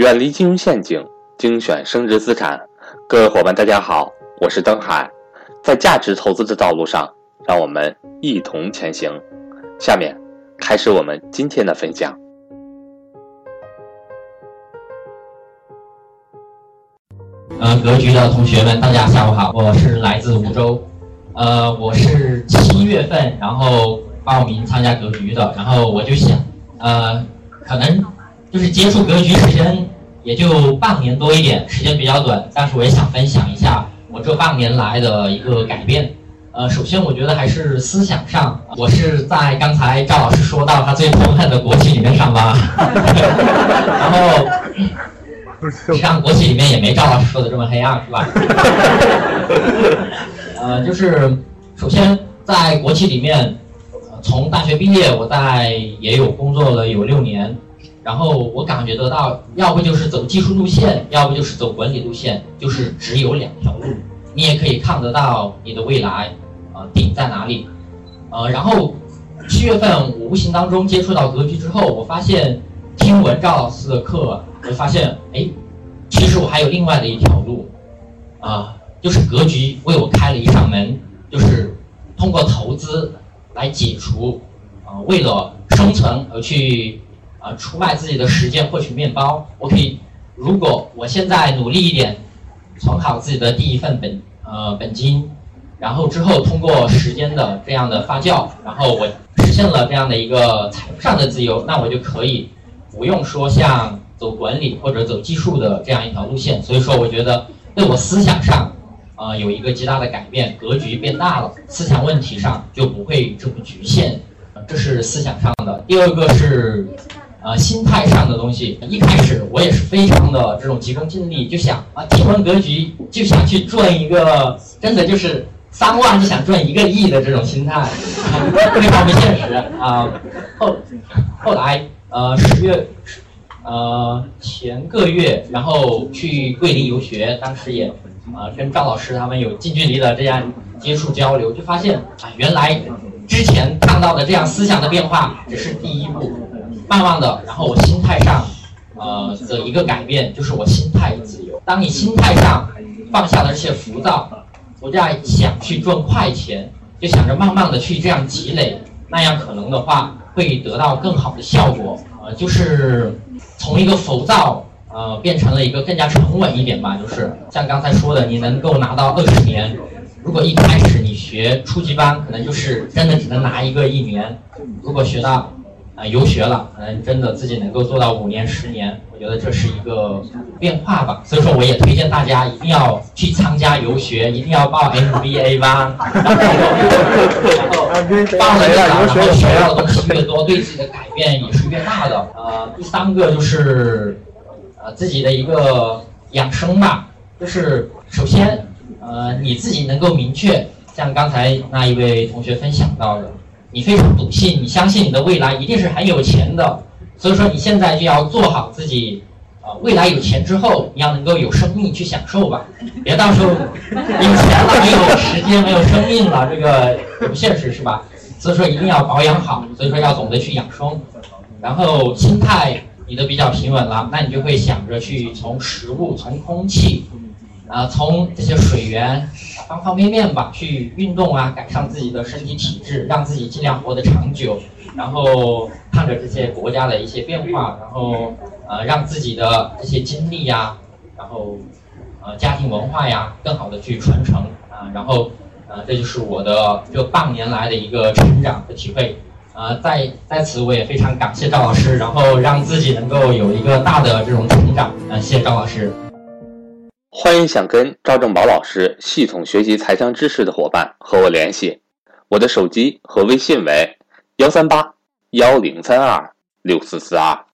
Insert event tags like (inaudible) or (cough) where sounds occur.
远离金融陷阱，精选升值资产。各位伙伴，大家好，我是登海。在价值投资的道路上，让我们一同前行。下面开始我们今天的分享。呃，格局的同学们，大家下午好，我是来自梧州。呃，我是七月份然后报名参加格局的，然后我就想，呃，可能就是接触格局时间也就半年多一点，时间比较短，但是我也想分享一下我这半年来的一个改变。呃，首先我觉得还是思想上，我是在刚才赵老师说到他最痛恨的国企里面上班，(laughs) 然后。实际上，国企里面也没赵老师说的这么黑暗，是吧？(laughs) 呃，就是首先在国企里面，从大学毕业，我在也有工作了有六年，然后我感觉得到，要不就是走技术路线，要不就是走管理路线，就是只有两条路，你也可以看得到你的未来，呃，顶在哪里。呃，然后七月份我无形当中接触到格局之后，我发现听闻赵老师的课。我发现，哎，其实我还有另外的一条路，啊，就是格局为我开了一扇门，就是通过投资来解除，啊，为了生存而去啊出卖自己的时间获取面包。我可以，如果我现在努力一点，存好自己的第一份本呃本金，然后之后通过时间的这样的发酵，然后我实现了这样的一个财富上的自由，那我就可以不用说像。走管理或者走技术的这样一条路线，所以说我觉得对我思想上，呃，有一个极大的改变，格局变大了，思想问题上就不会这么局限，这是思想上的。第二个是，呃，心态上的东西。一开始我也是非常的这种急功近利，就想啊，听闻格局就想去赚一个，真的就是三万就想赚一个亿的这种心态，(laughs) 特别不现实啊。后后来呃十月。呃，前个月，然后去桂林游学，当时也，呃，跟赵老师他们有近距离的这样接触交流，就发现啊，原来之前看到的这样思想的变化只是第一步，慢慢的，然后我心态上，呃的一个改变，就是我心态自由。当你心态上放下了这些浮躁，不再想去赚快钱，就想着慢慢的去这样积累，那样可能的话会得到更好的效果。呃，就是。从一个浮躁，呃，变成了一个更加沉稳一点吧。就是像刚才说的，你能够拿到二十年，如果一开始你学初级班，可能就是真的只能拿一个一年；如果学到啊游学了，可能真的自己能够做到五年、十年。我觉得这是一个变化吧。所以说，我也推荐大家一定要去参加游学，一定要报 MBA 吧。然后 (laughs) 报了然后学到的东西越多，对自己的改变也是越大的。呃，第三个就是，呃，自己的一个养生吧，就是首先，呃，你自己能够明确，像刚才那一位同学分享到的，你非常笃信，你相信你的未来一定是很有钱的，所以说你现在就要做好自己，呃，未来有钱之后，你要能够有生命去享受吧，别到时候有钱了没有时间，没有生命了，这个也不现实是吧？所以说一定要保养好，所以说要懂得去养生。然后心态你都比较平稳了，那你就会想着去从食物、从空气，啊，从这些水源方方面面吧，去运动啊，改善自己的身体体质，让自己尽量活得长久。然后看着这些国家的一些变化，然后呃，让自己的这些经历呀，然后呃，家庭文化呀，更好的去传承啊。然后呃，这就是我的这半年来的一个成长和体会。呃，在在此我也非常感谢赵老师，然后让自己能够有一个大的这种成长。呃，谢谢赵老师。欢迎想跟赵正宝老师系统学习财商知识的伙伴和我联系，我的手机和微信为幺三八幺零三二六四四二。